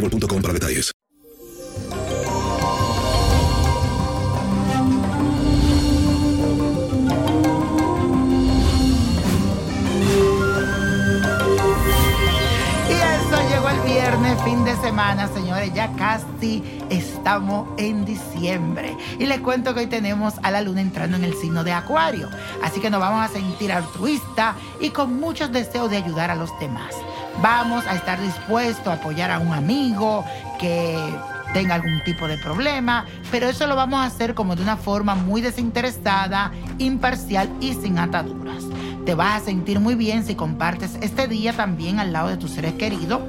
boostmobile.com para detalles. Y eso llegó el viernes, fin de semana, señores. Ya casi estamos en diciembre. Y les cuento que hoy tenemos a la luna entrando en el signo de Acuario. Así que nos vamos a sentir altruistas y con muchos deseos de ayudar a los demás. Vamos a estar dispuestos a apoyar a un amigo que tenga algún tipo de problema, pero eso lo vamos a hacer como de una forma muy desinteresada, imparcial y sin ataduras. Te vas a sentir muy bien si compartes este día también al lado de tus seres queridos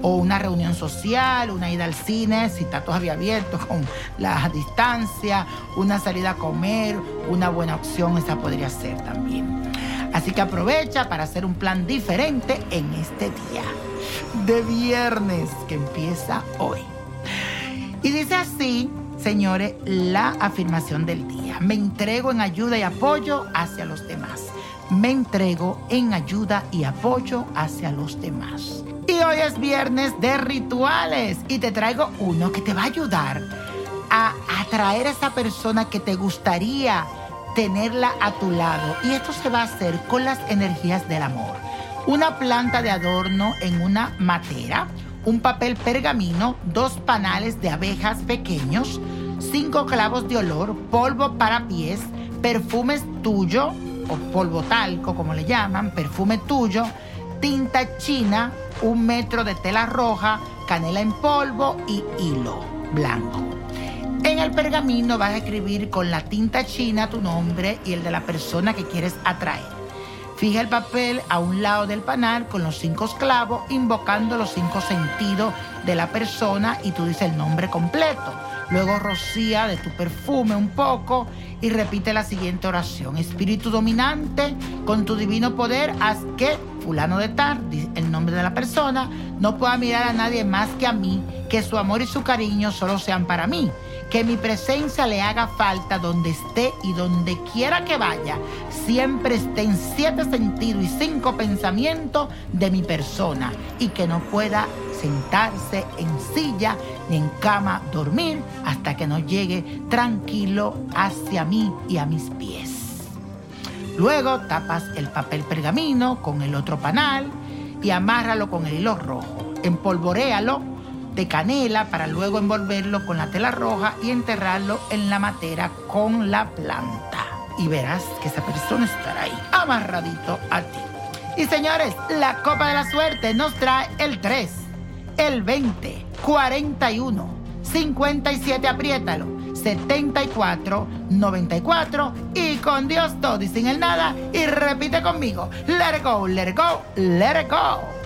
o una reunión social, una ida al cine, si está todavía abierto con la distancia, una salida a comer, una buena opción esa podría ser también. Así que aprovecha para hacer un plan diferente en este día de viernes que empieza hoy. Y dice así, señores, la afirmación del día. Me entrego en ayuda y apoyo hacia los demás. Me entrego en ayuda y apoyo hacia los demás. Y hoy es viernes de rituales y te traigo uno que te va a ayudar a atraer a esa persona que te gustaría tenerla a tu lado. Y esto se va a hacer con las energías del amor. Una planta de adorno en una matera, un papel pergamino, dos panales de abejas pequeños, cinco clavos de olor, polvo para pies, perfumes tuyo, o polvo talco como le llaman, perfume tuyo, tinta china, un metro de tela roja, canela en polvo y hilo blanco. En el pergamino vas a escribir con la tinta china tu nombre y el de la persona que quieres atraer. Fija el papel a un lado del panal con los cinco clavos, invocando los cinco sentidos de la persona y tú dices el nombre completo. Luego rocía de tu perfume un poco y repite la siguiente oración. Espíritu dominante, con tu divino poder, haz que fulano de tal, el nombre de la persona, no pueda mirar a nadie más que a mí, que su amor y su cariño solo sean para mí que mi presencia le haga falta donde esté y donde quiera que vaya, siempre esté en siete sentidos y cinco pensamientos de mi persona y que no pueda sentarse en silla ni en cama dormir hasta que no llegue tranquilo hacia mí y a mis pies. Luego tapas el papel pergamino con el otro panal y amárralo con el hilo rojo. Empolvoréalo de canela para luego envolverlo con la tela roja y enterrarlo en la matera con la planta. Y verás que esa persona estará ahí, amarradito a ti. Y señores, la copa de la suerte nos trae el 3, el 20, 41, 57, apriétalo, 74, 94 y con Dios todo y sin el nada y repite conmigo, let it go, let it go, let it go.